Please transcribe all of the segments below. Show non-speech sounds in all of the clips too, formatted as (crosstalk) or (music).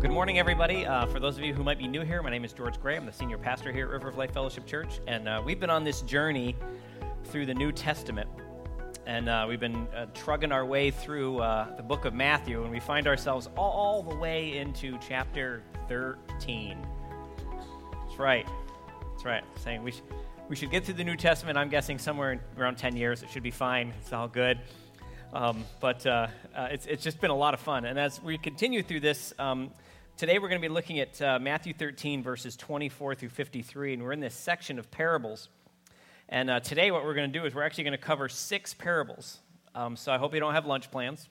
good morning, everybody. Uh, for those of you who might be new here, my name is George Gray. I'm the senior pastor here at River of Life Fellowship Church, and uh, we've been on this journey through the New Testament. And uh, we've been uh, trugging our way through uh, the book of Matthew, and we find ourselves all the way into chapter 13. That's right. That's right. Saying we, sh- we should get through the New Testament, I'm guessing somewhere around 10 years. It should be fine. It's all good. Um, but uh, uh, it's, it's just been a lot of fun. And as we continue through this, um, today we're going to be looking at uh, Matthew 13, verses 24 through 53. And we're in this section of parables. And uh, today, what we're going to do is we're actually going to cover six parables. Um, so I hope you don't have lunch plans.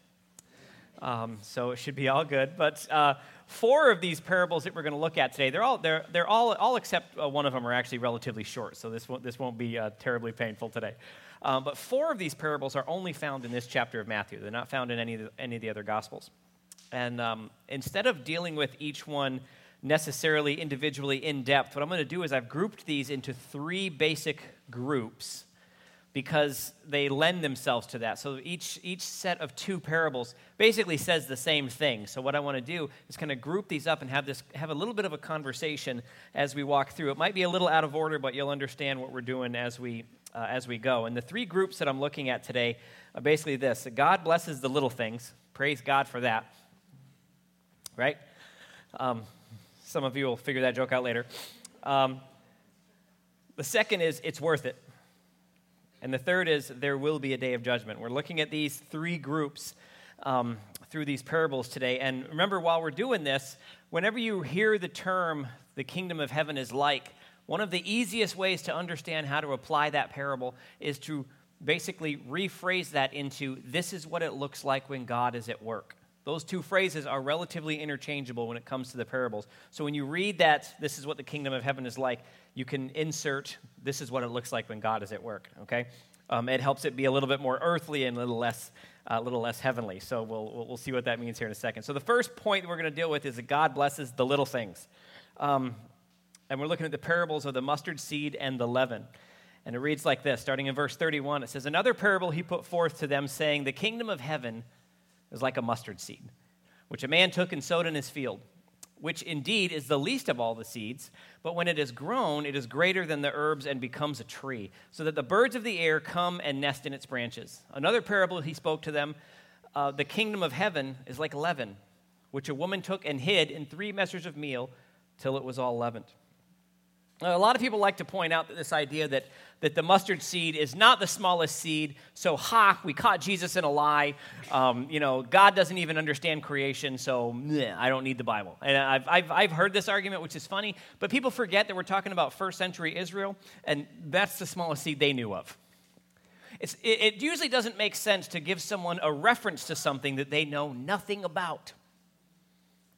Um, so it should be all good. But uh, four of these parables that we're going to look at today, they're all, they're, they're all, all except uh, one of them are actually relatively short. So this won't, this won't be terribly painful today. Um, but four of these parables are only found in this chapter of Matthew. They're not found in any of the, any of the other Gospels. And um, instead of dealing with each one necessarily individually in depth, what I'm going to do is I've grouped these into three basic groups because they lend themselves to that. So each, each set of two parables basically says the same thing. So what I want to do is kind of group these up and have this have a little bit of a conversation as we walk through. It might be a little out of order, but you'll understand what we're doing as we uh, as we go. And the three groups that I'm looking at today are basically this: God blesses the little things. Praise God for that. Right? Um, some of you will figure that joke out later. Um, the second is it's worth it. And the third is there will be a day of judgment. We're looking at these three groups um, through these parables today. And remember, while we're doing this, whenever you hear the term the kingdom of heaven is like, one of the easiest ways to understand how to apply that parable is to basically rephrase that into this is what it looks like when God is at work. Those two phrases are relatively interchangeable when it comes to the parables. So when you read that, this is what the kingdom of heaven is like, you can insert, this is what it looks like when God is at work, okay? Um, it helps it be a little bit more earthly and a little less, uh, a little less heavenly. So we'll, we'll see what that means here in a second. So the first point we're going to deal with is that God blesses the little things. Um, and we're looking at the parables of the mustard seed and the leaven. And it reads like this, starting in verse 31. It says, Another parable he put forth to them, saying, The kingdom of heaven is like a mustard seed, which a man took and sowed in his field, which indeed is the least of all the seeds, but when it is grown, it is greater than the herbs and becomes a tree, so that the birds of the air come and nest in its branches. Another parable he spoke to them uh, The kingdom of heaven is like leaven, which a woman took and hid in three measures of meal till it was all leavened. A lot of people like to point out that this idea that, that the mustard seed is not the smallest seed, so ha, we caught Jesus in a lie. Um, you know, God doesn't even understand creation, so meh, I don't need the Bible. And I've, I've, I've heard this argument, which is funny, but people forget that we're talking about first century Israel, and that's the smallest seed they knew of. It, it usually doesn't make sense to give someone a reference to something that they know nothing about.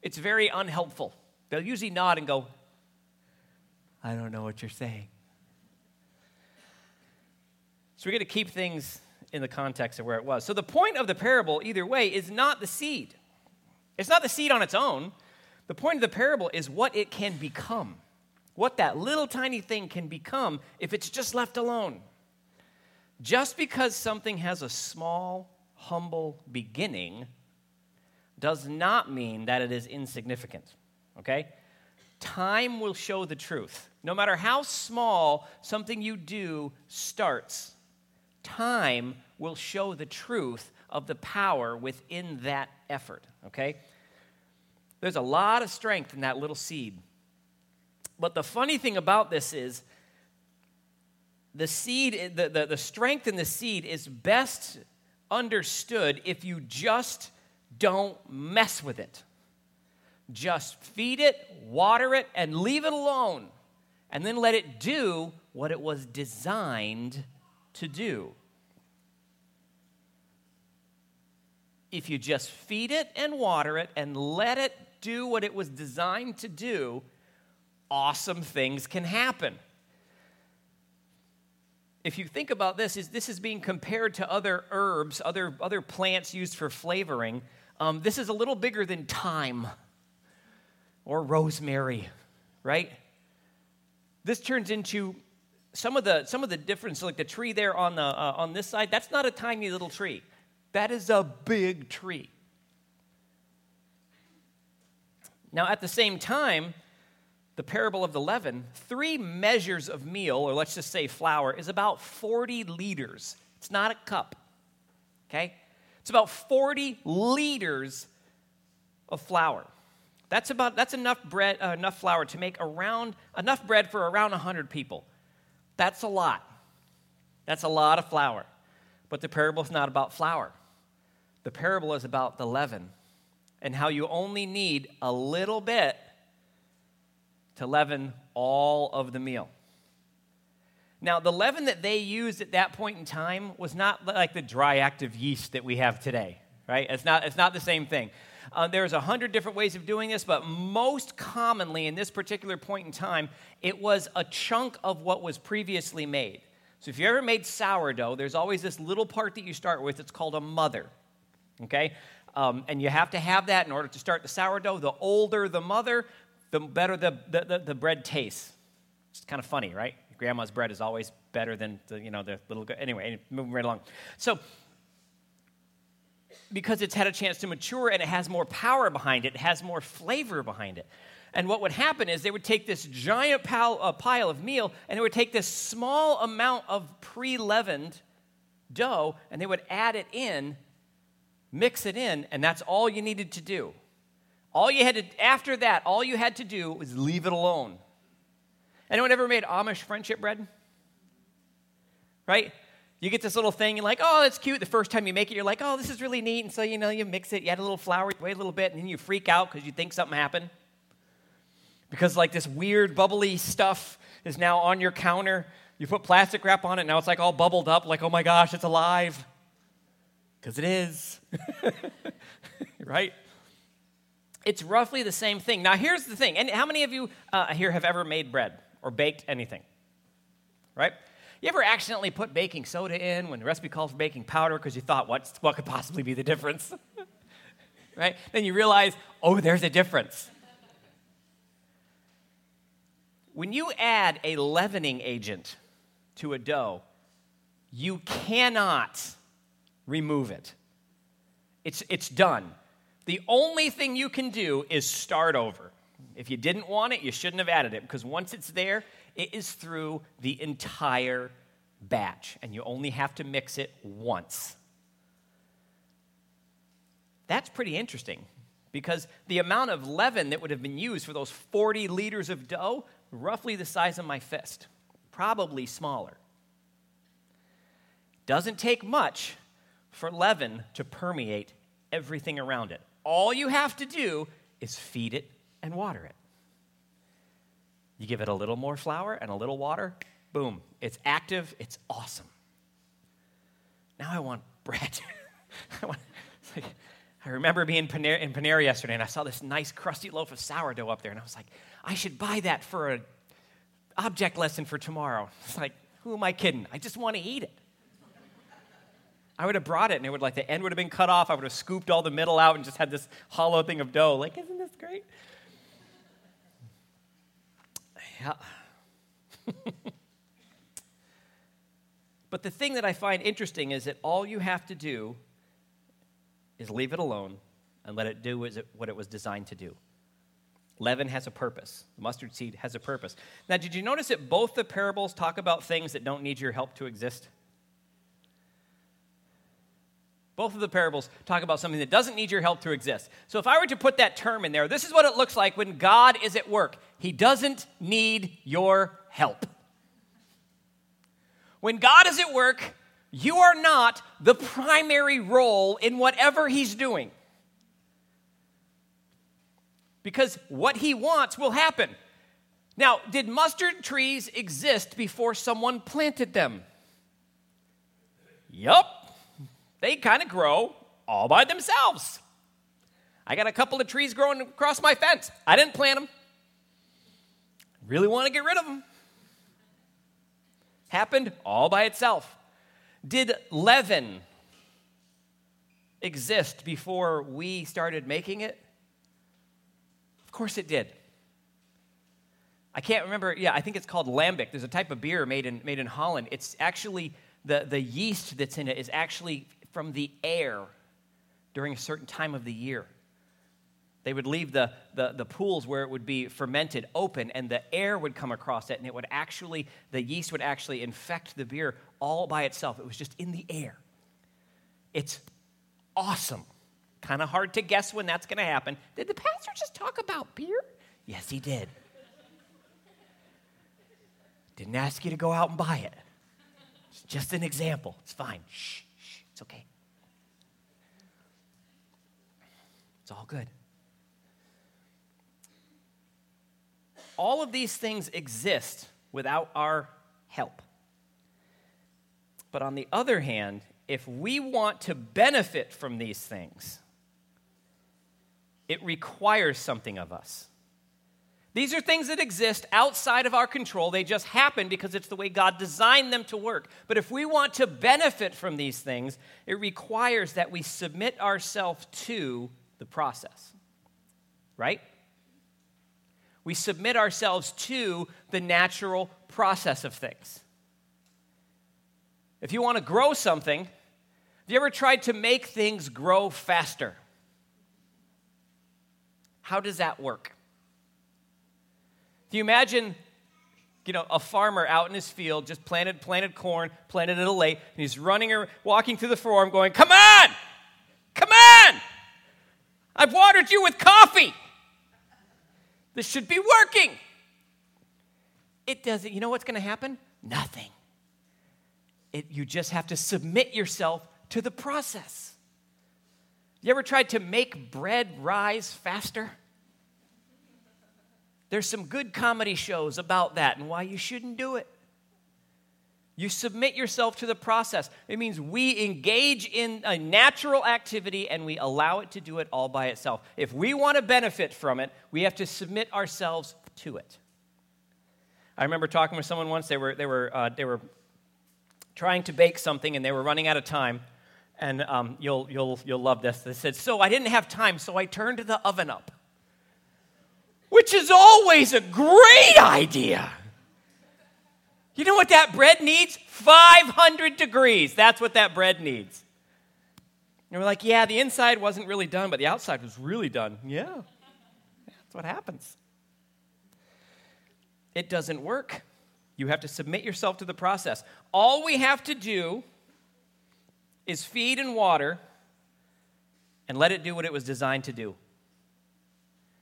It's very unhelpful. They'll usually nod and go, I don't know what you're saying. So we're going to keep things in the context of where it was. So the point of the parable, either way, is not the seed. It's not the seed on its own. The point of the parable is what it can become, what that little tiny thing can become if it's just left alone. Just because something has a small, humble beginning does not mean that it is insignificant. Okay? Time will show the truth. No matter how small something you do starts, time will show the truth of the power within that effort, okay? There's a lot of strength in that little seed. But the funny thing about this is the seed, the, the, the strength in the seed is best understood if you just don't mess with it. Just feed it, water it, and leave it alone. And then let it do what it was designed to do. If you just feed it and water it and let it do what it was designed to do, awesome things can happen. If you think about this, is this is being compared to other herbs, other, other plants used for flavoring. Um, this is a little bigger than thyme or rosemary, right? This turns into some of the some of the difference, like the tree there on the uh, on this side. That's not a tiny little tree. That is a big tree. Now, at the same time, the parable of the leaven, three measures of meal, or let's just say flour, is about 40 liters. It's not a cup, okay? It's about 40 liters of flour. That's about that's enough bread, uh, enough flour to make around enough bread for around 100 people. That's a lot. That's a lot of flour. But the parable is not about flour. The parable is about the leaven and how you only need a little bit to leaven all of the meal. Now, the leaven that they used at that point in time was not like the dry active yeast that we have today, right? It's not, it's not the same thing. Uh, there's a hundred different ways of doing this, but most commonly in this particular point in time, it was a chunk of what was previously made. So if you ever made sourdough, there's always this little part that you start with. It's called a mother. Okay? Um, and you have to have that in order to start the sourdough. The older the mother, the better the, the, the, the bread tastes. It's kind of funny, right? Grandma's bread is always better than the, you know, the little, anyway, moving right along. So, because it's had a chance to mature and it has more power behind it, it has more flavor behind it. And what would happen is they would take this giant pile, uh, pile of meal and they would take this small amount of pre leavened dough and they would add it in mix it in, and that's all you needed to do. All you had to, after that, all you had to do was leave it alone. Anyone ever made Amish friendship bread? Right? You get this little thing, you're like, oh, that's cute. The first time you make it, you're like, oh, this is really neat. And so, you know, you mix it, you add a little flour, you wait a little bit, and then you freak out because you think something happened. Because, like, this weird, bubbly stuff is now on your counter. You put plastic wrap on it, now it's like all bubbled up, like, oh my gosh, it's alive. Because it is. (laughs) right? It's roughly the same thing. Now, here's the thing. And how many of you uh, here have ever made bread or baked anything? Right? You ever accidentally put baking soda in when the recipe called for baking powder because you thought, What's, what could possibly be the difference? (laughs) right? Then you realize, oh, there's a difference. When you add a leavening agent to a dough, you cannot remove it. It's, it's done. The only thing you can do is start over. If you didn't want it, you shouldn't have added it because once it's there, it is through the entire batch, and you only have to mix it once. That's pretty interesting because the amount of leaven that would have been used for those 40 liters of dough, roughly the size of my fist, probably smaller. Doesn't take much for leaven to permeate everything around it. All you have to do is feed it and water it. You give it a little more flour and a little water, boom, it's active, it's awesome. Now I want bread. (laughs) I, want, like, I, remember being in Panera yesterday and I saw this nice crusty loaf of sourdough up there, and I was like, I should buy that for an object lesson for tomorrow. It's like, who am I kidding? I just want to eat it. I would have brought it and it would like the end would have been cut off. I would have scooped all the middle out and just had this hollow thing of dough. Like, isn't this great? Yeah. but the thing that I find interesting is that all you have to do is leave it alone and let it do what it was designed to do. Leaven has a purpose. The mustard seed has a purpose. Now, did you notice that both the parables talk about things that don't need your help to exist? Both of the parables talk about something that doesn't need your help to exist. So if I were to put that term in there, this is what it looks like when God is at work. He doesn't need your help. When God is at work, you are not the primary role in whatever He's doing. Because what He wants will happen. Now, did mustard trees exist before someone planted them? Yup they kind of grow all by themselves. I got a couple of trees growing across my fence. I didn't plant them. Really want to get rid of them. Happened all by itself. Did leaven exist before we started making it? Of course it did. I can't remember. Yeah, I think it's called lambic. There's a type of beer made in, made in Holland. It's actually, the, the yeast that's in it is actually from the air during a certain time of the year. They would leave the, the, the, pools where it would be fermented open, and the air would come across it, and it would actually, the yeast would actually infect the beer all by itself. It was just in the air. It's awesome. Kind of hard to guess when that's going to happen. Did the pastor just talk about beer? Yes, he did. Didn't ask you to go out and buy it. It's just an example. It's fine. Shh, shh, it's okay. It's all good. All of these things exist without our help. But on the other hand, if we want to benefit from these things, it requires something of us. These are things that exist outside of our control. They just happen because it's the way God designed them to work. But if we want to benefit from these things, it requires that we submit ourselves to the process. Right? We submit ourselves to the natural process of things. If you want to grow something, have you ever tried to make things grow faster? How does that work? Do you imagine, you know, a farmer out in his field just planted planted corn, planted it a late, and he's running or walking through the farm going, "Come on, come on! I've watered you with coffee. This should be working." It doesn't. You know what's going to happen? Nothing. It, you just have to submit yourself to the process. You ever tried to make bread rise faster? There's some good comedy shows about that and why you shouldn't do it. You submit yourself to the process. It means we engage in a natural activity and we allow it to do it all by itself. If we want to benefit from it, we have to submit ourselves to it. I remember talking with someone once. They were, they were, uh, they were trying to bake something and they were running out of time. And um, you'll, you'll, you'll love this. They said, So I didn't have time, so I turned the oven up which is always a great idea. You know what that bread needs? 500 degrees. That's what that bread needs. And we're like, yeah, the inside wasn't really done, but the outside was really done. Yeah, that's what happens. It doesn't work. You have to submit yourself to the process. All we have to do is feed and water and let it do what it was designed to do.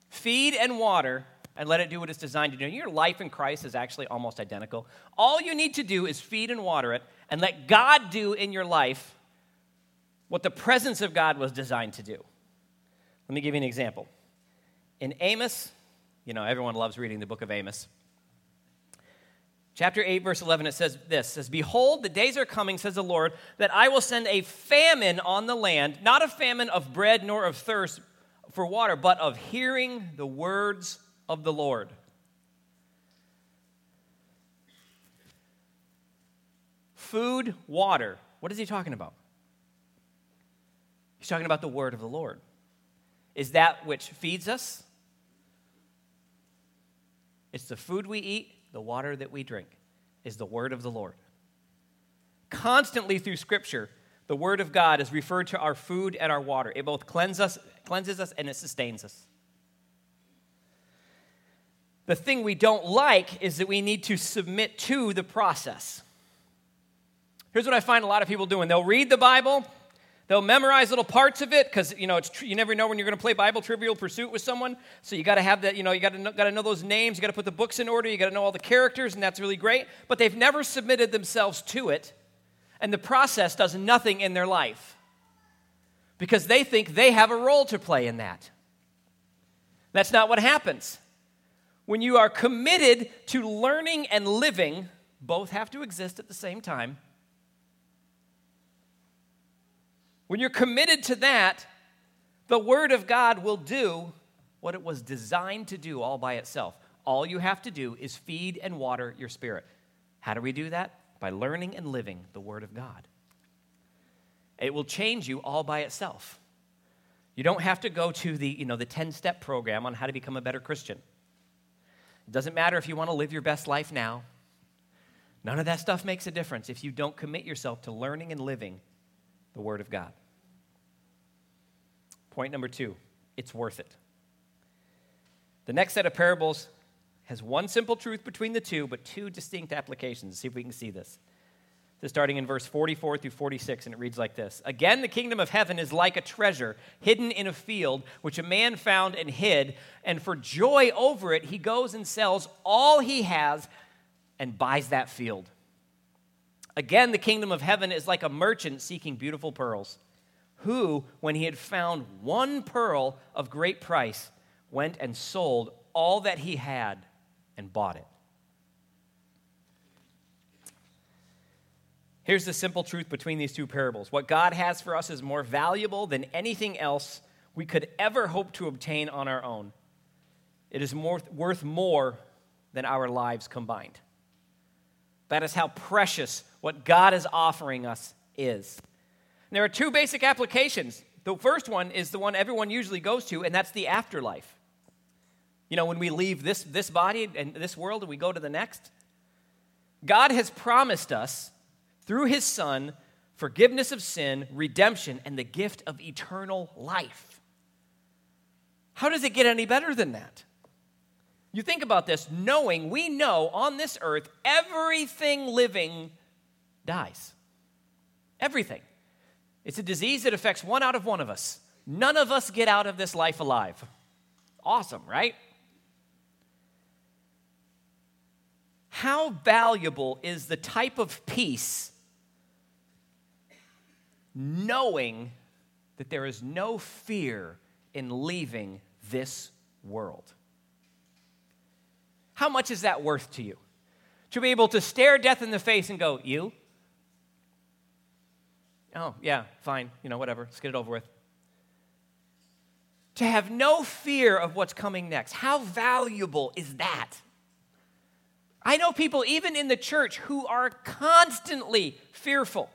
Feed and water and let it do what it's designed to do. Your life in Christ is actually almost identical. All you need to do is feed and water it and let God do in your life what the presence of God was designed to do. Let me give you an example. In Amos, you know, everyone loves reading the book of Amos. Chapter 8, verse 11, it says this says, Behold, the days are coming, says the Lord, that I will send a famine on the land, not a famine of bread nor of thirst, for water, but of hearing the words of the Lord. Food, water. What is he talking about? He's talking about the word of the Lord. Is that which feeds us? It's the food we eat, the water that we drink, is the word of the Lord. Constantly through Scripture, the Word of God is referred to our food and our water. It both cleanses us, cleanses us and it sustains us. The thing we don't like is that we need to submit to the process. Here's what I find a lot of people doing they'll read the Bible, they'll memorize little parts of it because you know tr- you never know when you're going to play Bible Trivial Pursuit with someone. So you got to have that. You know you got to got to know those names. You got to put the books in order. You got to know all the characters, and that's really great. But they've never submitted themselves to it and the process does nothing in their life because they think they have a role to play in that. That's not what happens. When you are committed to learning and living, both have to exist at the same time. When you're committed to that, the Word of God will do what it was designed to do all by itself. All you have to do is feed and water your spirit. How do we do that? by learning and living the Word of God. It will change you all by itself. You don't have to go to the, you know, the 10 step program on how to become a better Christian. It doesn't matter if you want to live your best life now. None of that stuff makes a difference if you don't commit yourself to learning and living the Word of God. Point number two it's worth it. The next set of parables has one simple truth between the two, but two distinct applications. See if we can see this. Starting in verse 44 through 46, and it reads like this Again, the kingdom of heaven is like a treasure hidden in a field, which a man found and hid, and for joy over it, he goes and sells all he has and buys that field. Again, the kingdom of heaven is like a merchant seeking beautiful pearls, who, when he had found one pearl of great price, went and sold all that he had and bought it. Here's the simple truth between these two parables what God has for us is more valuable than anything else we could ever hope to obtain on our own. It is more, worth more than our lives combined. That is how precious what God is offering us is. And there are two basic applications. The first one is the one everyone usually goes to, and that's the afterlife. You know, when we leave this, this body and this world and we go to the next, God has promised us through his Son forgiveness of sin, redemption, and the gift of eternal life. How does it get any better than that? You think about this, knowing we know on this earth everything living dies. Everything. It's a disease that affects one out of one of us. None of us get out of this life alive. Awesome, right? How valuable is the type of peace knowing that there is no fear in leaving this world? How much is that worth to you? To be able to stare death in the face and go, You? Oh, yeah, fine, you know, whatever, let's get it over with. To have no fear of what's coming next. How valuable is that? I know people, even in the church, who are constantly fearful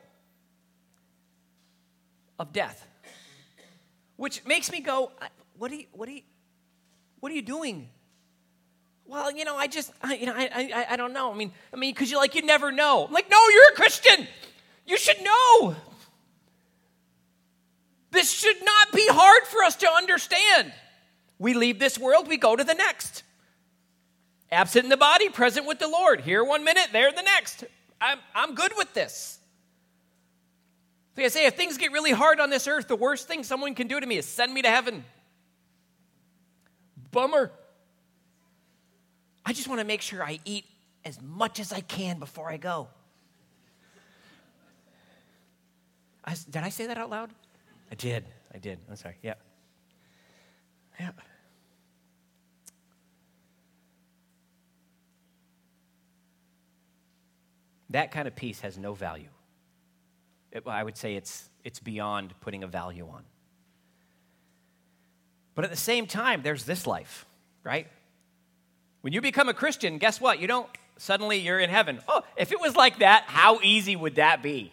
of death, which makes me go, "What are you? What are you? What are you doing?" Well, you know, I just, I, you know, I, I, I don't know. I mean, I mean, because you're like, you never know. I'm like, no, you're a Christian. You should know. This should not be hard for us to understand. We leave this world, we go to the next. Absent in the body, present with the Lord. Here one minute, there the next. I'm, I'm good with this. So I say, if things get really hard on this earth, the worst thing someone can do to me is send me to heaven. Bummer. I just want to make sure I eat as much as I can before I go. I, did I say that out loud? I did. I did. I'm sorry. Yeah. Yeah. That kind of peace has no value. It, I would say it's, it's beyond putting a value on. But at the same time, there's this life, right? When you become a Christian, guess what? You don't suddenly you're in heaven. Oh, if it was like that, how easy would that be?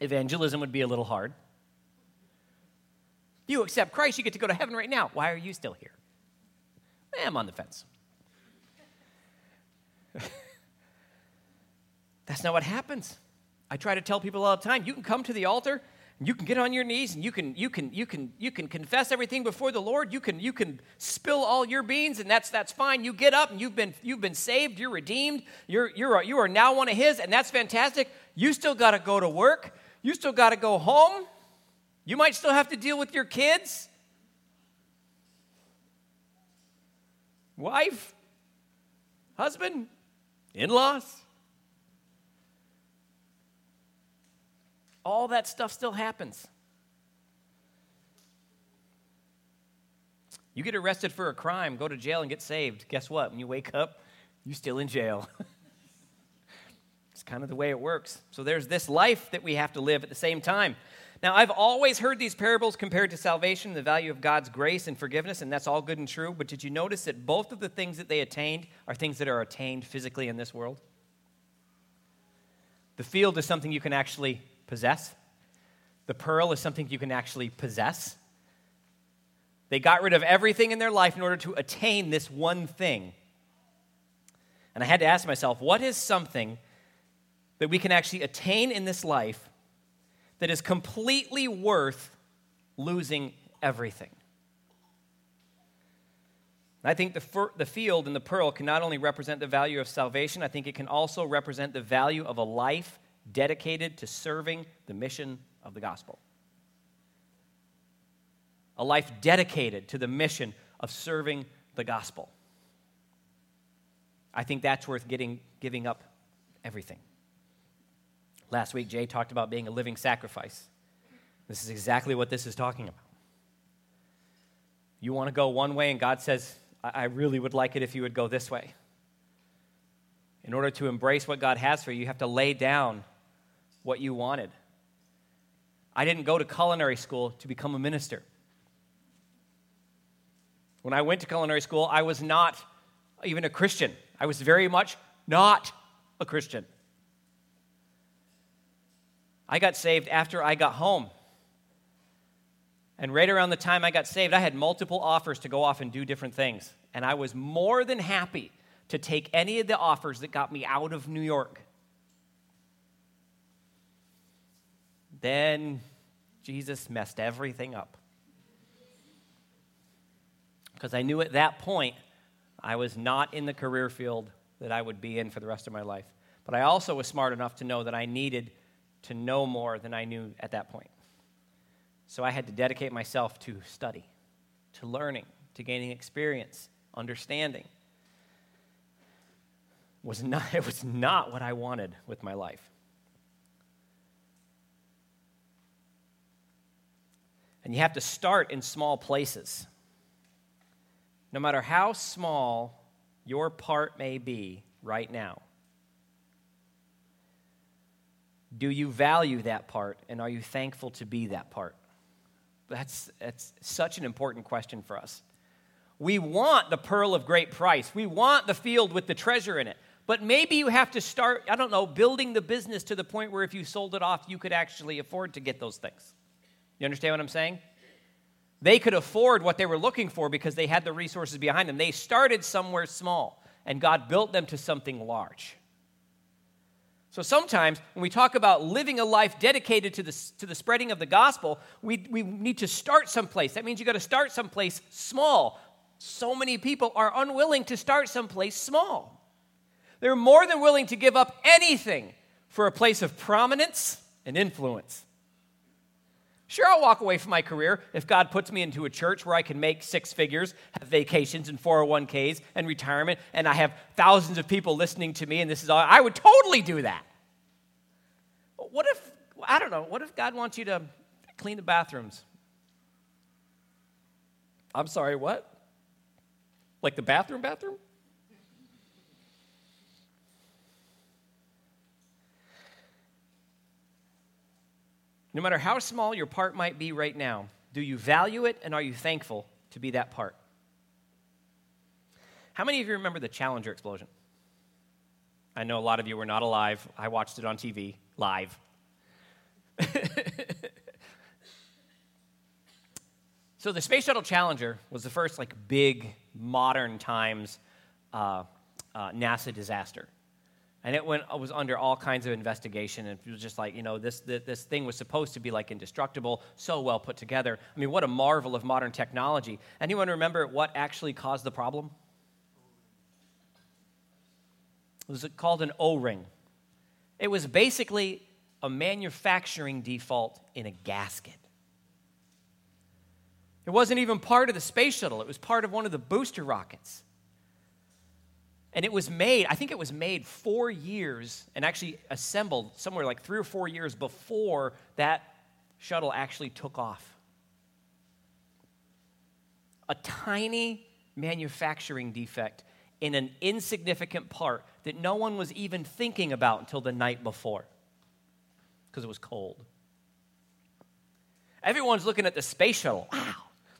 Evangelism would be a little hard. You accept Christ, you get to go to heaven right now. Why are you still here? Eh, I'm on the fence. (laughs) That's not what happens. I try to tell people all the time you can come to the altar and you can get on your knees and you can you can you can you can confess everything before the Lord. You can you can spill all your beans and that's that's fine. You get up and you've been you've been saved, you're redeemed. You're you're you are now one of his and that's fantastic. You still got to go to work. You still got to go home. You might still have to deal with your kids. Wife, husband, in-laws. All that stuff still happens. You get arrested for a crime, go to jail, and get saved. Guess what? When you wake up, you're still in jail. (laughs) it's kind of the way it works. So there's this life that we have to live at the same time. Now, I've always heard these parables compared to salvation, the value of God's grace and forgiveness, and that's all good and true. But did you notice that both of the things that they attained are things that are attained physically in this world? The field is something you can actually possess. The pearl is something you can actually possess. They got rid of everything in their life in order to attain this one thing. And I had to ask myself, what is something that we can actually attain in this life that is completely worth losing everything? I think the, fir- the field and the pearl can not only represent the value of salvation, I think it can also represent the value of a life dedicated to serving the mission of the gospel. A life dedicated to the mission of serving the gospel. I think that's worth getting, giving up everything. Last week, Jay talked about being a living sacrifice. This is exactly what this is talking about. You want to go one way, and God says, I really would like it if you would go this way. In order to embrace what God has for you, you have to lay down what you wanted. I didn't go to culinary school to become a minister. When I went to culinary school, I was not even a Christian. I was very much not a Christian. I got saved after I got home. And right around the time I got saved, I had multiple offers to go off and do different things. And I was more than happy to take any of the offers that got me out of New York. Then Jesus messed everything up. Because I knew at that point I was not in the career field that I would be in for the rest of my life. But I also was smart enough to know that I needed to know more than I knew at that point. So I had to dedicate myself to study, to learning, to gaining experience, understanding. Was not, (laughs) it was not what I wanted with my life. And you have to start in small places. No matter how small your part may be right now, do you value that part and are you thankful to be that part? That's, that's such an important question for us. We want the pearl of great price, we want the field with the treasure in it. But maybe you have to start, I don't know, building the business to the point where if you sold it off, you could actually afford to get those things. You understand what I'm saying? They could afford what they were looking for because they had the resources behind them. They started somewhere small, and God built them to something large. So sometimes when we talk about living a life dedicated to the, to the spreading of the gospel, we, we need to start someplace. That means you got to start someplace small. So many people are unwilling to start someplace small. They're more than willing to give up anything for a place of prominence and influence. Sure, I'll walk away from my career if God puts me into a church where I can make six figures, have vacations and 401ks and retirement, and I have thousands of people listening to me, and this is all. I would totally do that. But what if, I don't know, what if God wants you to clean the bathrooms? I'm sorry, what? Like the bathroom, bathroom? No matter how small your part might be right now, do you value it and are you thankful to be that part? How many of you remember the Challenger explosion? I know a lot of you were not alive. I watched it on TV live. (laughs) so the Space Shuttle Challenger was the first like big modern times uh, uh, NASA disaster and it went it was under all kinds of investigation. And it was just like you know this, this, this thing was supposed to be like indestructible so well put together. I mean what a marvel of modern technology. Anyone remember what actually caused the problem? It was called an o-ring. It was basically a manufacturing default in a gasket. It wasn't even part of the space shuttle. It was part of one of the booster rockets and it was made, I think it was made four years and actually assembled somewhere like three or four years before that shuttle actually took off. A tiny manufacturing defect in an insignificant part that no one was even thinking about until the night before because it was cold. Everyone's looking at the space shuttle. Wow,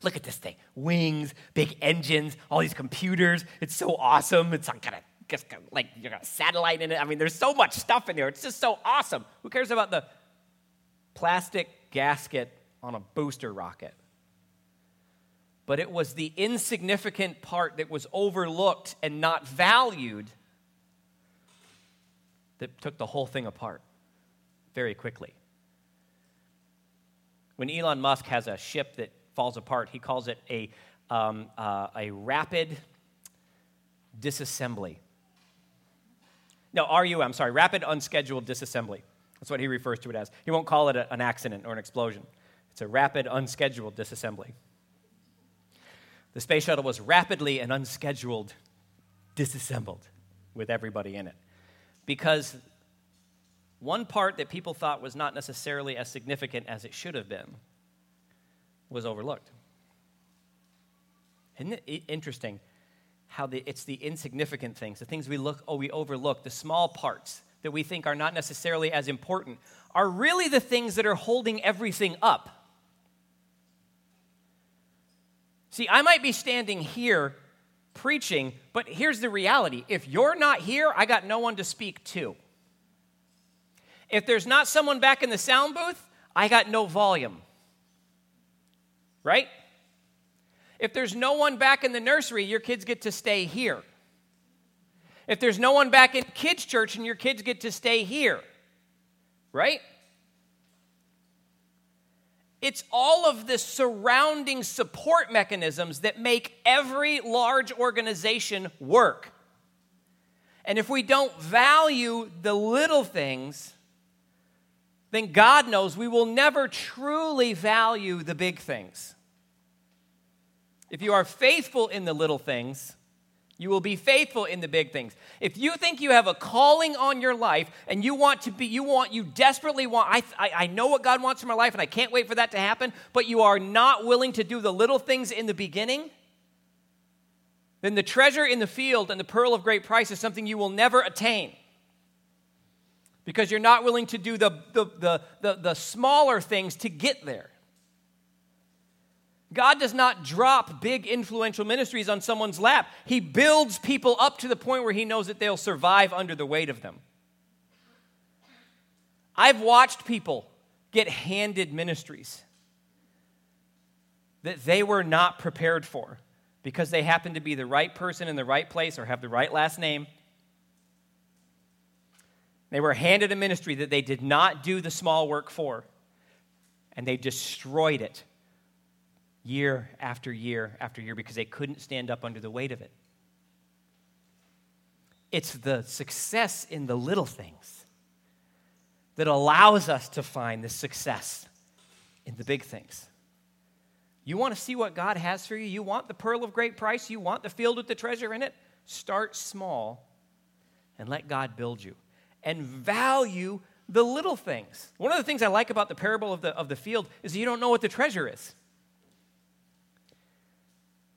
Look at this thing wings, big engines, all these computers. It's so awesome. It's like, got a, like you got a satellite in it. I mean, there's so much stuff in there. It's just so awesome. Who cares about the plastic gasket on a booster rocket? But it was the insignificant part that was overlooked and not valued that took the whole thing apart very quickly. When Elon Musk has a ship that falls apart. He calls it a, um, uh, a rapid disassembly. No, RUM, I'm sorry, rapid unscheduled disassembly. That's what he refers to it as. He won't call it a, an accident or an explosion. It's a rapid unscheduled disassembly. The space shuttle was rapidly and unscheduled disassembled with everybody in it. Because one part that people thought was not necessarily as significant as it should have been was overlooked. Isn't it interesting how the, it's the insignificant things, the things we look, oh, we overlook, the small parts that we think are not necessarily as important, are really the things that are holding everything up. See, I might be standing here preaching, but here's the reality if you're not here, I got no one to speak to. If there's not someone back in the sound booth, I got no volume. Right? If there's no one back in the nursery, your kids get to stay here. If there's no one back in kids' church and your kids get to stay here. Right? It's all of the surrounding support mechanisms that make every large organization work. And if we don't value the little things, then God knows we will never truly value the big things. If you are faithful in the little things, you will be faithful in the big things. If you think you have a calling on your life and you want to be, you want, you desperately want, I, I, I, know what God wants for my life and I can't wait for that to happen, but you are not willing to do the little things in the beginning, then the treasure in the field and the pearl of great price is something you will never attain. Because you're not willing to do the, the, the, the, the smaller things to get there. God does not drop big influential ministries on someone's lap. He builds people up to the point where He knows that they'll survive under the weight of them. I've watched people get handed ministries that they were not prepared for because they happen to be the right person in the right place or have the right last name. They were handed a ministry that they did not do the small work for, and they destroyed it year after year after year because they couldn't stand up under the weight of it. It's the success in the little things that allows us to find the success in the big things. You want to see what God has for you? You want the pearl of great price? You want the field with the treasure in it? Start small and let God build you. And value the little things. One of the things I like about the parable of the, of the field is you don't know what the treasure is.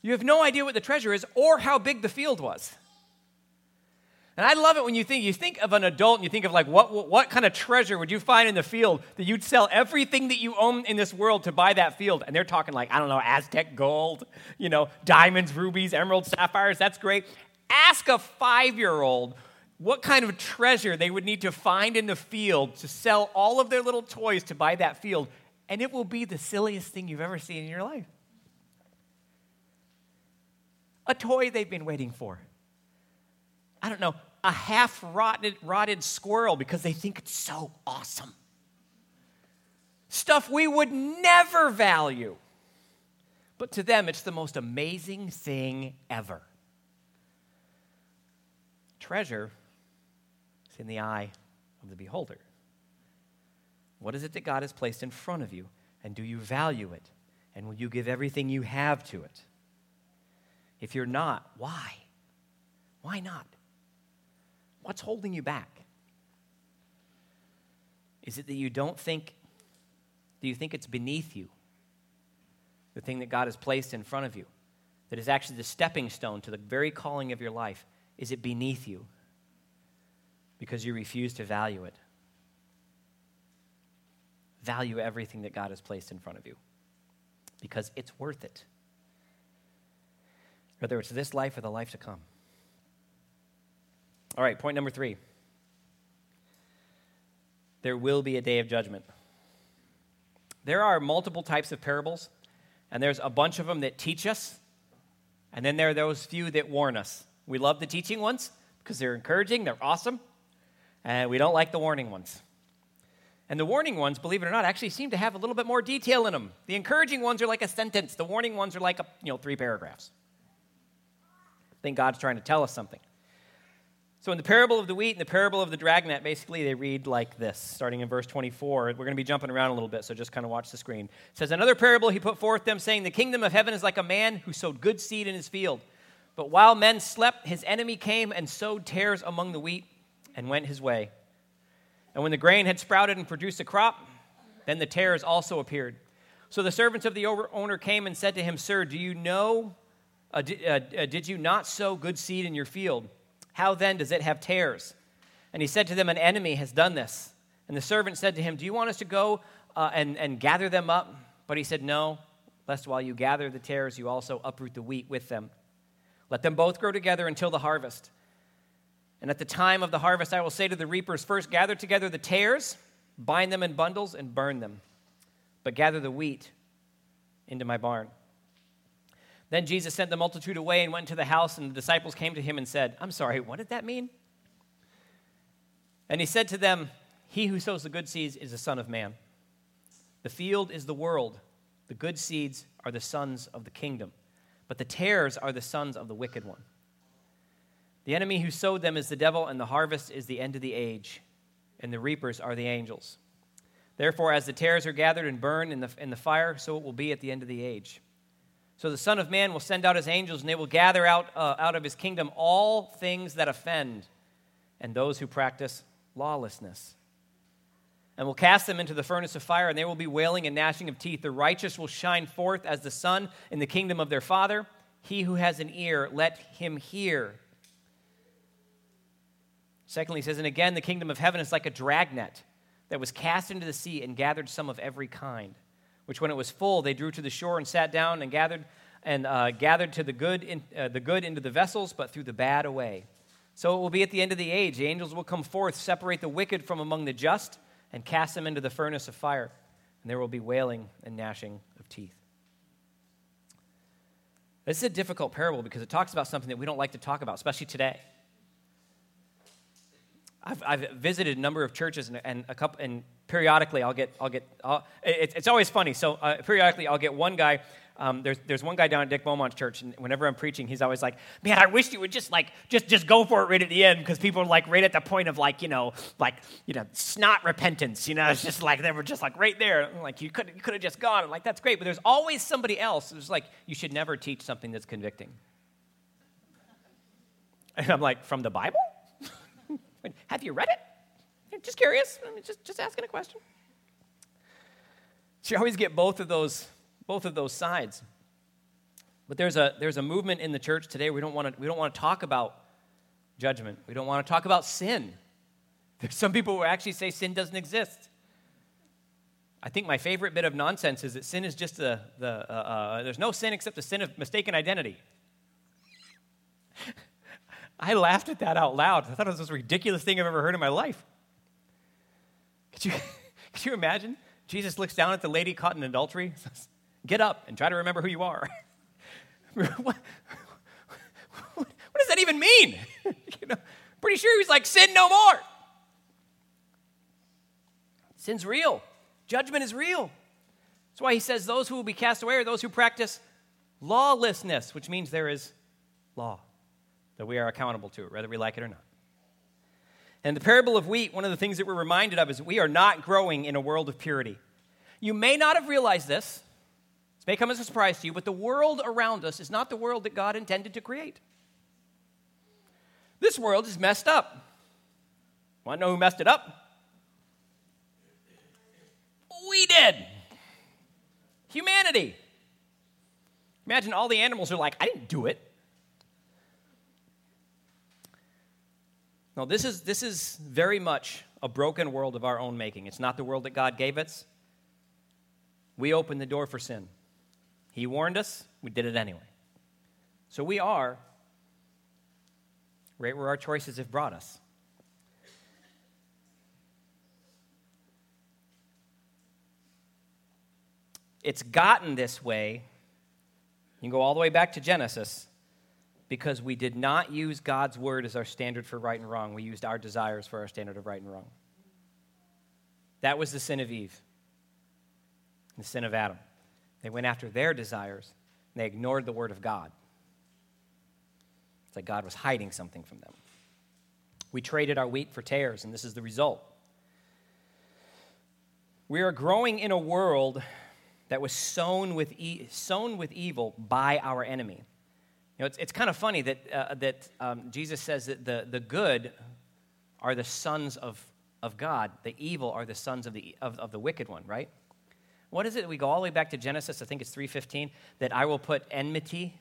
You have no idea what the treasure is or how big the field was. And I love it when you think you think of an adult and you think of like what, what, what kind of treasure would you find in the field that you'd sell everything that you own in this world to buy that field? And they're talking like I don't know Aztec gold, you know, diamonds, rubies, emeralds, sapphires. That's great. Ask a five year old what kind of treasure they would need to find in the field to sell all of their little toys to buy that field, and it will be the silliest thing you've ever seen in your life a toy they've been waiting for. I don't know, a half rotted, rotted squirrel because they think it's so awesome. Stuff we would never value. But to them, it's the most amazing thing ever. Treasure is in the eye of the beholder. What is it that God has placed in front of you? And do you value it? And will you give everything you have to it? If you're not, why? Why not? What's holding you back? Is it that you don't think, do you think it's beneath you? The thing that God has placed in front of you, that is actually the stepping stone to the very calling of your life, is it beneath you? Because you refuse to value it. Value everything that God has placed in front of you because it's worth it whether it's this life or the life to come. All right, point number three there will be a day of judgment. There are multiple types of parables, and there's a bunch of them that teach us, and then there are those few that warn us. We love the teaching ones because they're encouraging, they're awesome, and we don't like the warning ones. And the warning ones, believe it or not, actually seem to have a little bit more detail in them. The encouraging ones are like a sentence, the warning ones are like a, you know, three paragraphs. I think God's trying to tell us something. So, in the parable of the wheat and the parable of the dragnet, basically they read like this, starting in verse 24. We're going to be jumping around a little bit, so just kind of watch the screen. It says, Another parable he put forth them, saying, The kingdom of heaven is like a man who sowed good seed in his field. But while men slept, his enemy came and sowed tares among the wheat and went his way. And when the grain had sprouted and produced a crop, then the tares also appeared. So the servants of the owner came and said to him, Sir, do you know, uh, did, uh, uh, did you not sow good seed in your field? How then does it have tares? And he said to them, An enemy has done this. And the servant said to him, Do you want us to go uh, and, and gather them up? But he said, No, lest while you gather the tares, you also uproot the wheat with them. Let them both grow together until the harvest. And at the time of the harvest, I will say to the reapers, First gather together the tares, bind them in bundles, and burn them but gather the wheat into my barn. Then Jesus sent the multitude away and went into the house, and the disciples came to him and said, I'm sorry, what did that mean? And he said to them, He who sows the good seeds is the Son of Man. The field is the world. The good seeds are the sons of the kingdom, but the tares are the sons of the wicked one. The enemy who sowed them is the devil, and the harvest is the end of the age, and the reapers are the angels. Therefore, as the tares are gathered and burned in the, in the fire, so it will be at the end of the age. So the Son of Man will send out his angels, and they will gather out, uh, out of his kingdom all things that offend and those who practice lawlessness. And will cast them into the furnace of fire, and there will be wailing and gnashing of teeth. The righteous will shine forth as the sun in the kingdom of their Father. He who has an ear, let him hear. Secondly, he says, And again, the kingdom of heaven is like a dragnet that was cast into the sea and gathered some of every kind, which when it was full, they drew to the shore and sat down and gathered and uh, gathered to the good, in, uh, the good into the vessels, but threw the bad away. So it will be at the end of the age. The angels will come forth, separate the wicked from among the just, and cast them into the furnace of fire. And there will be wailing and gnashing of teeth. This is a difficult parable because it talks about something that we don't like to talk about, especially today. I've, I've visited a number of churches and, and a couple, and periodically I'll get, I'll get, I'll, it, it's always funny. So uh, periodically I'll get one guy. Um, there's, there's one guy down at Dick Beaumont's church, and whenever I'm preaching, he's always like, "Man, I wish you would just like, just, just go for it right at the end," because people are like right at the point of like, you know, like, you know, snot repentance. You know, (laughs) it's just like they were just like right there. like you could, you could have just gone. I'm like, that's great, but there's always somebody else who's like, you should never teach something that's convicting. (laughs) And I'm like, from the Bible? Have you read it? Just curious. I mean, just, just asking a question. So you always get both of those, both of those sides. But there's a, there's a movement in the church today. We don't, want to, we don't want to talk about judgment. We don't want to talk about sin. (laughs) There's some people who actually say sin doesn't exist. I think my favorite bit of nonsense is that sin is just the, the uh, uh, there's no sin except the sin of mistaken identity. (laughs) I laughed at that out loud. I thought it was the most ridiculous thing I've ever heard in my life. Could you, (laughs) could you imagine? Jesus looks down at the lady caught in adultery, (laughs) says, Get up and try to remember who you are. (laughs) what, what, does that even mean? you know, pretty sure he was like, Sin no more. Sin's real, judgment is real. That's why he says, Those who will be cast away are those who practice lawlessness, which means there is law that we are accountable to it, whether we like it or not. And the parable of wheat, one of the things that we're reminded of is we are not growing in a world of purity. You may not have realized this. This may come as a surprise to you, but the world around us is not the world that God intended to create. This world is messed up. Want to know who messed it up? We did. Humanity. Imagine all the animals are like, I didn't do it. No, this is, this is very much a broken world of our own making. It's not the world that God gave us. We opened the door for sin. He warned us, we did it anyway. So we are right where our choices have brought us. It's gotten this way. You can go all the way back to Genesis because we did not use God's word as our standard for right and wrong. We used our desires for our standard of right and wrong. That was the sin of Eve, the sin of Adam. They went after their desires, and they ignored the word of God. It's like God was hiding something from them. We traded our wheat for tares, and this is the result. We are growing in a world that was sown with, e- sown with evil by our enemy. You know, it's, it's kind of funny that, uh, that um, Jesus says that the, the good are the sons of, of God, the evil are the sons of the, of, of the wicked one, right? What is it? We go all the way back to Genesis, I think it's 3.15, that I will put enmity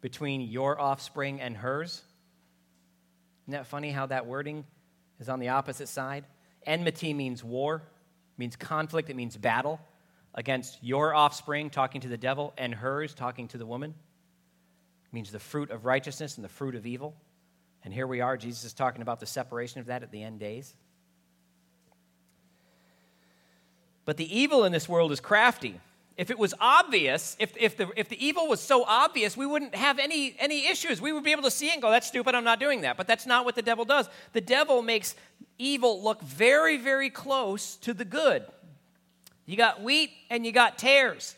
between your offspring and hers. Isn't that funny how that wording is on the opposite side? Enmity means war, means conflict, it means battle against your offspring, talking to the devil, and hers, talking to the woman. Means the fruit of righteousness and the fruit of evil. And here we are, Jesus is talking about the separation of that at the end days. But the evil in this world is crafty. If it was obvious, if, if, the, if the evil was so obvious, we wouldn't have any, any issues. We would be able to see it and go, that's stupid, I'm not doing that. But that's not what the devil does. The devil makes evil look very, very close to the good. You got wheat and you got tares.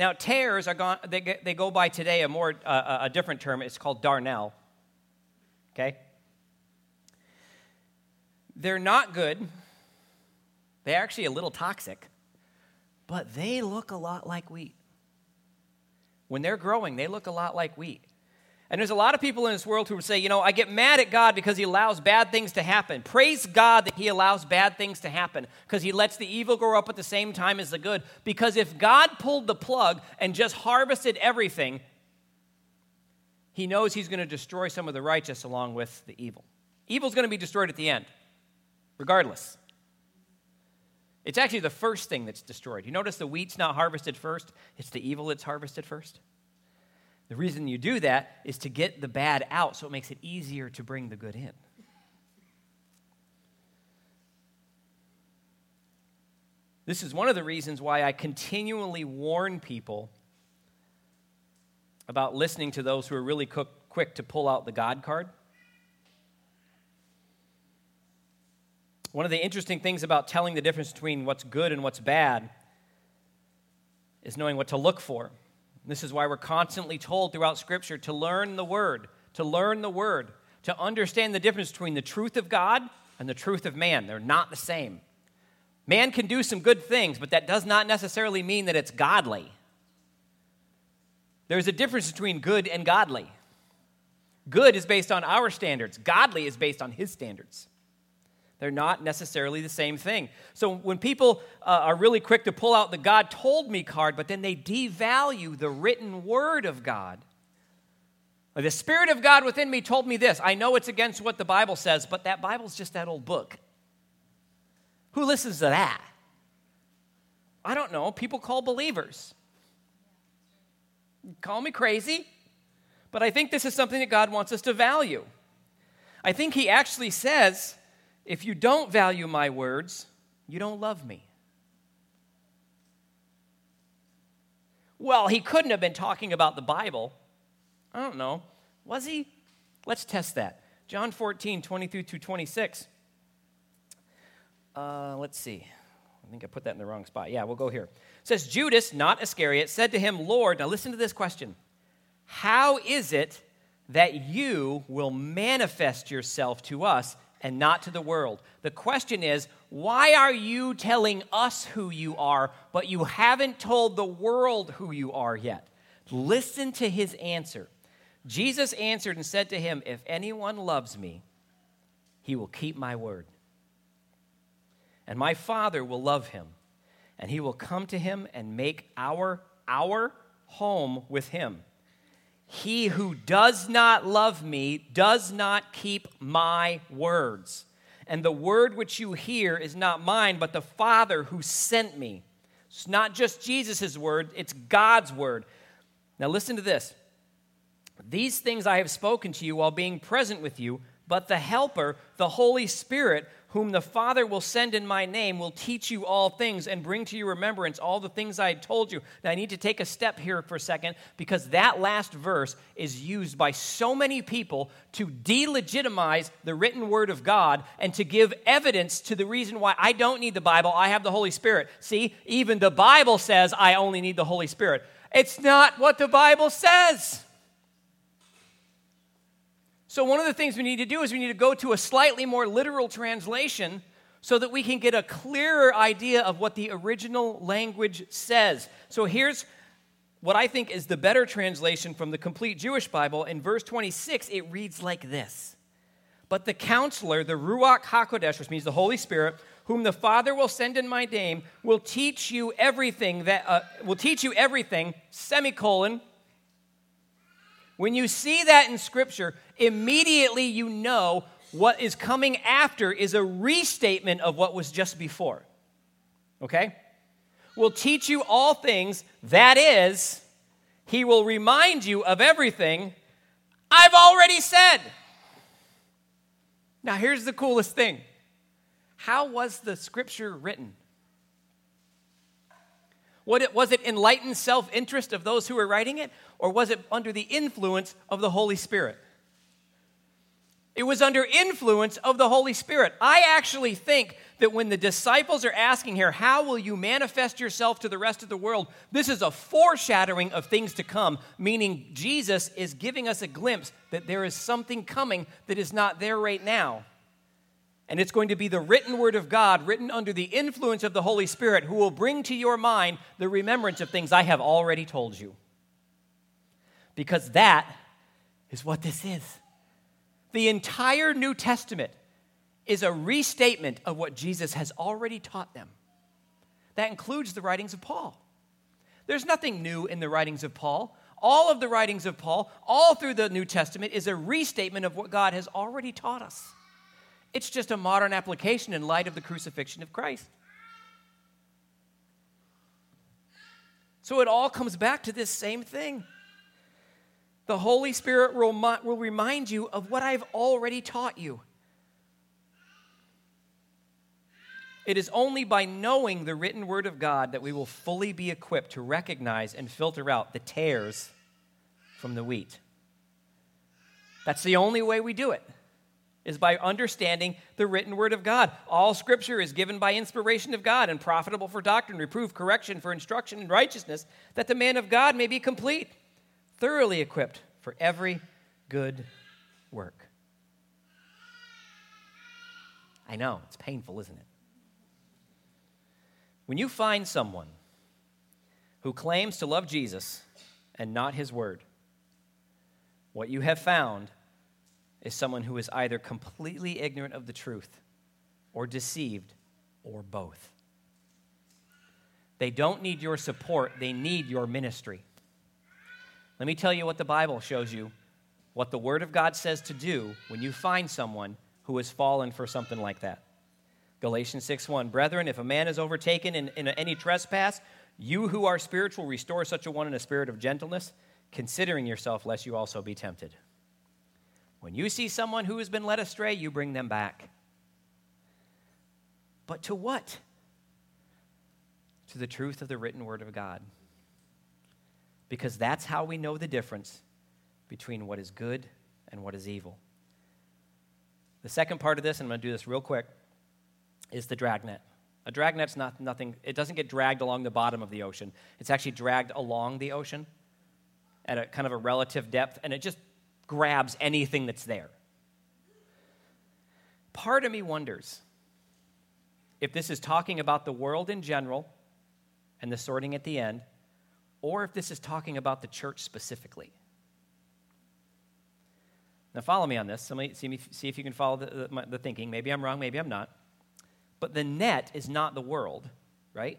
Now, tares are gone, they, they go by today a more uh, a different term. It's called darnel. Okay, they're not good. They're actually a little toxic, but they look a lot like wheat. When they're growing, they look a lot like wheat. And there's a lot of people in this world who say, you know, I get mad at God because he allows bad things to happen. Praise God that he allows bad things to happen because he lets the evil grow up at the same time as the good. Because if God pulled the plug and just harvested everything, he knows he's going to destroy some of the righteous along with the evil. Evil's going to be destroyed at the end, regardless. It's actually the first thing that's destroyed. You notice the wheat's not harvested first, it's the evil that's harvested first. The reason you do that is to get the bad out so it makes it easier to bring the good in. This is one of the reasons why I continually warn people about listening to those who are really quick to pull out the God card. One of the interesting things about telling the difference between what's good and what's bad is knowing what to look for. This is why we're constantly told throughout Scripture to learn the Word, to learn the Word, to understand the difference between the truth of God and the truth of man. They're not the same. Man can do some good things, but that does not necessarily mean that it's godly. There's a difference between good and godly. Good is based on our standards, godly is based on his standards. They're not necessarily the same thing. So when people uh, are really quick to pull out the God told me card, but then they devalue the written word of God. The Spirit of God within me told me this. I know it's against what the Bible says, but that Bible's just that old book. Who listens to that? I don't know. People call believers. Call me crazy, but I think this is something that God wants us to value. I think He actually says, if you don't value my words, you don't love me. Well, he couldn't have been talking about the Bible. I don't know. Was he? Let's test that. John 14, 23 through 26. Uh, let's see. I think I put that in the wrong spot. Yeah, we'll go here. It says, Judas, not Iscariot, said to him, Lord, now listen to this question. How is it that you will manifest yourself to us and not to the world. The question is, why are you telling us who you are, but you haven't told the world who you are yet? Listen to his answer. Jesus answered and said to him, If anyone loves me, he will keep my word. And my Father will love him, and he will come to him and make our, our home with him. He who does not love me does not keep my words. And the word which you hear is not mine, but the Father who sent me. It's not just Jesus' word, it's God's word. Now listen to this. These things I have spoken to you while being present with you, but the Helper, the Holy Spirit, whom the Father will send in my name, will teach you all things and bring to your remembrance all the things I had told you. Now, I need to take a step here for a second because that last verse is used by so many people to delegitimize the written word of God and to give evidence to the reason why I don't need the Bible, I have the Holy Spirit. See, even the Bible says I only need the Holy Spirit. It's not what the Bible says. So, one of the things we need to do is we need to go to a slightly more literal translation so that we can get a clearer idea of what the original language says. So, here's what I think is the better translation from the complete Jewish Bible. In verse 26, it reads like this But the counselor, the Ruach HaKodesh, which means the Holy Spirit, whom the Father will send in my name, will teach you everything that uh, will teach you everything, semicolon. When you see that in Scripture, immediately you know what is coming after is a restatement of what was just before. Okay? Will teach you all things, that is, he will remind you of everything I've already said. Now, here's the coolest thing how was the scripture written? It, was it enlightened self interest of those who were writing it, or was it under the influence of the Holy Spirit? It was under influence of the Holy Spirit. I actually think that when the disciples are asking here, How will you manifest yourself to the rest of the world? This is a foreshadowing of things to come, meaning Jesus is giving us a glimpse that there is something coming that is not there right now. And it's going to be the written word of God, written under the influence of the Holy Spirit, who will bring to your mind the remembrance of things I have already told you. Because that is what this is. The entire New Testament is a restatement of what Jesus has already taught them. That includes the writings of Paul. There's nothing new in the writings of Paul. All of the writings of Paul, all through the New Testament, is a restatement of what God has already taught us. It's just a modern application in light of the crucifixion of Christ. So it all comes back to this same thing. The Holy Spirit will remind you of what I've already taught you. It is only by knowing the written word of God that we will fully be equipped to recognize and filter out the tares from the wheat. That's the only way we do it is by understanding the written word of God. All scripture is given by inspiration of God and profitable for doctrine, reproof, correction, for instruction in righteousness, that the man of God may be complete, thoroughly equipped for every good work. I know, it's painful, isn't it? When you find someone who claims to love Jesus and not his word, what you have found is someone who is either completely ignorant of the truth or deceived or both. They don't need your support, they need your ministry. Let me tell you what the Bible shows you, what the Word of God says to do when you find someone who has fallen for something like that. Galatians 6 1 Brethren, if a man is overtaken in, in any trespass, you who are spiritual, restore such a one in a spirit of gentleness, considering yourself, lest you also be tempted. When you see someone who has been led astray, you bring them back. But to what? To the truth of the written word of God. Because that's how we know the difference between what is good and what is evil. The second part of this, and I'm going to do this real quick, is the dragnet. A dragnet's not nothing, it doesn't get dragged along the bottom of the ocean. It's actually dragged along the ocean at a kind of a relative depth, and it just grabs anything that's there. Part of me wonders if this is talking about the world in general and the sorting at the end, or if this is talking about the church specifically. Now, follow me on this. Somebody, see, me, see if you can follow the, the, the thinking. Maybe I'm wrong, maybe I'm not. But the net is not the world, right?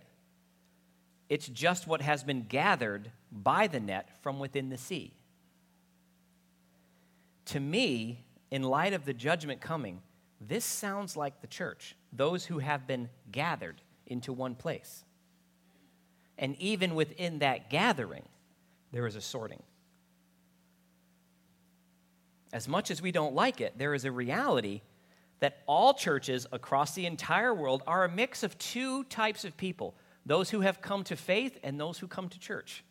It's just what has been gathered by the net from within the sea to me, in light of the judgment coming, this sounds like the church, those who have been gathered into one place. And even within that gathering, there is a sorting. As much as we don't like it, there is a reality that all churches across the entire world are a mix of two types of people those who have come to faith and those who come to church.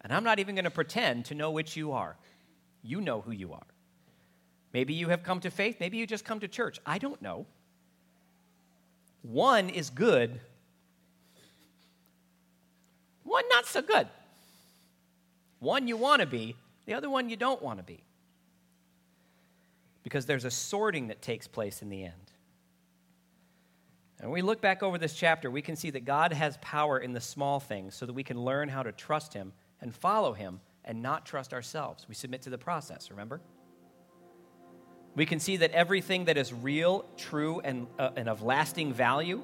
And I'm not even going to pretend to know which you are. You know who you are. Maybe you have come to faith, maybe you just come to church. I don't know. One is good, one not so good. One you want to be, the other one you don't want to be. because there's a sorting that takes place in the end. And when we look back over this chapter, we can see that God has power in the small things so that we can learn how to trust Him and follow Him and not trust ourselves. We submit to the process, remember? We can see that everything that is real, true, and, uh, and of lasting value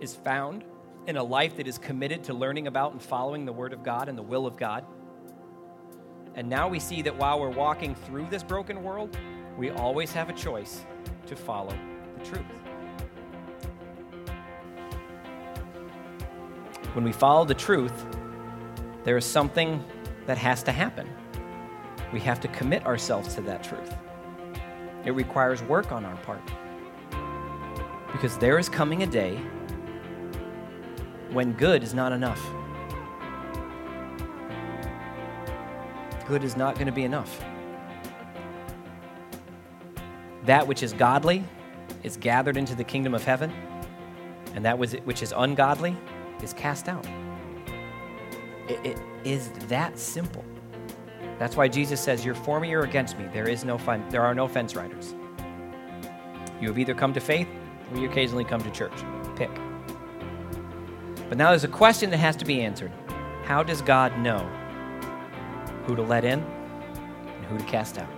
is found in a life that is committed to learning about and following the Word of God and the will of God. And now we see that while we're walking through this broken world, we always have a choice to follow the truth. When we follow the truth, there is something that has to happen. We have to commit ourselves to that truth. It requires work on our part. Because there is coming a day when good is not enough. Good is not going to be enough. That which is godly is gathered into the kingdom of heaven, and that which is ungodly is cast out. It, it is that simple. That's why Jesus says, You're for me or against me. There, is no fun, there are no fence riders. You have either come to faith or you occasionally come to church. Pick. But now there's a question that has to be answered How does God know who to let in and who to cast out?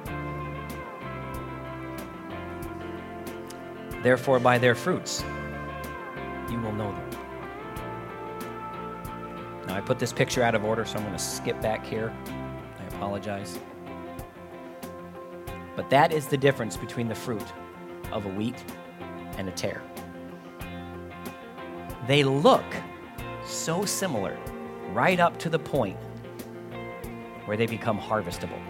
Therefore, by their fruits, you will know them. Now, I put this picture out of order, so I'm going to skip back here. I apologize. But that is the difference between the fruit of a wheat and a tare. They look so similar right up to the point where they become harvestable.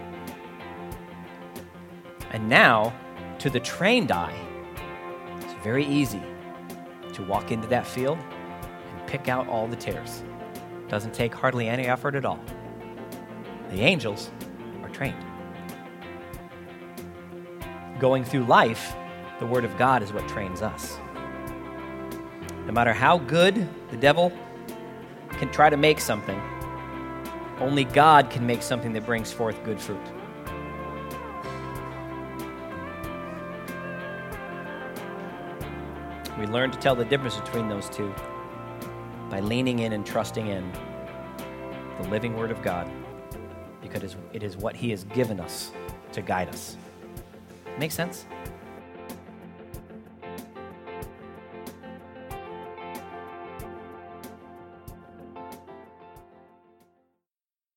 And now, to the trained eye, it's very easy to walk into that field and pick out all the tares. Doesn't take hardly any effort at all. The angels are trained. Going through life, the Word of God is what trains us. No matter how good the devil can try to make something, only God can make something that brings forth good fruit. We learn to tell the difference between those two by leaning in and trusting in the living Word of God because it is what He has given us to guide us. Make sense?